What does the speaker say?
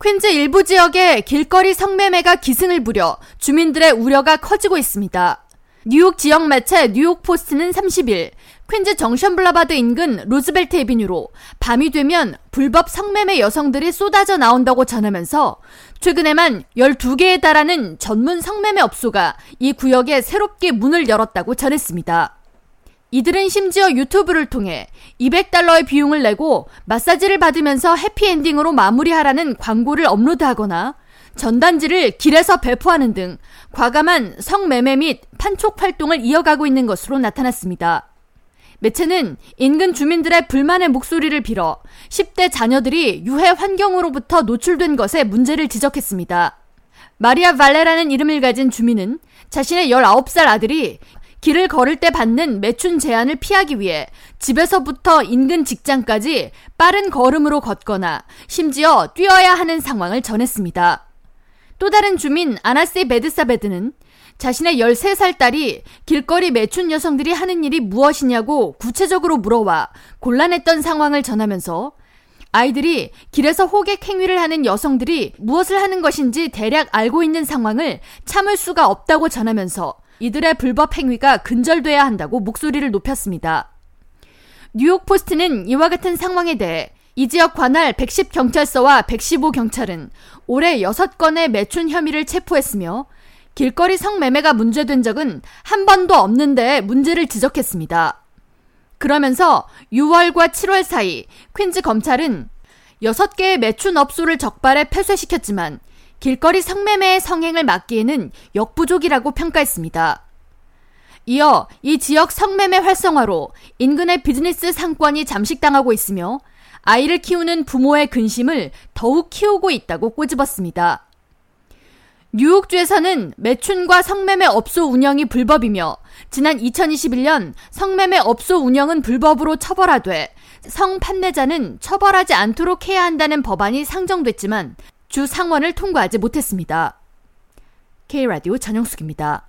퀸즈 일부 지역에 길거리 성매매가 기승을 부려 주민들의 우려가 커지고 있습니다. 뉴욕 지역 매체 뉴욕 포스트는 30일 퀸즈 정션 블라바드 인근 로즈벨트 에비뉴로 밤이 되면 불법 성매매 여성들이 쏟아져 나온다고 전하면서 최근에만 12개에 달하는 전문 성매매 업소가 이 구역에 새롭게 문을 열었다고 전했습니다. 이들은 심지어 유튜브를 통해 200달러의 비용을 내고 마사지를 받으면서 해피엔딩으로 마무리하라는 광고를 업로드하거나 전단지를 길에서 배포하는 등 과감한 성매매 및 판촉 활동을 이어가고 있는 것으로 나타났습니다. 매체는 인근 주민들의 불만의 목소리를 빌어 10대 자녀들이 유해 환경으로부터 노출된 것에 문제를 지적했습니다. 마리아 발레라는 이름을 가진 주민은 자신의 19살 아들이 길을 걸을 때 받는 매춘 제한을 피하기 위해 집에서부터 인근 직장까지 빠른 걸음으로 걷거나 심지어 뛰어야 하는 상황을 전했습니다. 또 다른 주민 아나세 베드사베드는 자신의 13살 딸이 길거리 매춘 여성들이 하는 일이 무엇이냐고 구체적으로 물어와 곤란했던 상황을 전하면서 아이들이 길에서 호객 행위를 하는 여성들이 무엇을 하는 것인지 대략 알고 있는 상황을 참을 수가 없다고 전하면서 이들의 불법 행위가 근절돼야 한다고 목소리를 높였습니다. 뉴욕 포스트는 이와 같은 상황에 대해 이 지역 관할 110 경찰서와 115 경찰은 올해 6건의 매춘 혐의를 체포했으며 길거리 성매매가 문제된 적은 한 번도 없는데 문제를 지적했습니다. 그러면서 6월과 7월 사이 퀸즈 검찰은 6개의 매춘 업소를 적발해 폐쇄시켰지만 길거리 성매매의 성행을 막기에는 역부족이라고 평가했습니다. 이어 이 지역 성매매 활성화로 인근의 비즈니스 상권이 잠식당하고 있으며 아이를 키우는 부모의 근심을 더욱 키우고 있다고 꼬집었습니다. 뉴욕주에서는 매춘과 성매매 업소 운영이 불법이며 지난 2021년 성매매 업소 운영은 불법으로 처벌하되 성 판매자는 처벌하지 않도록 해야 한다는 법안이 상정됐지만 주 상원을 통과하지 못했습니다. K라디오 전영숙입니다.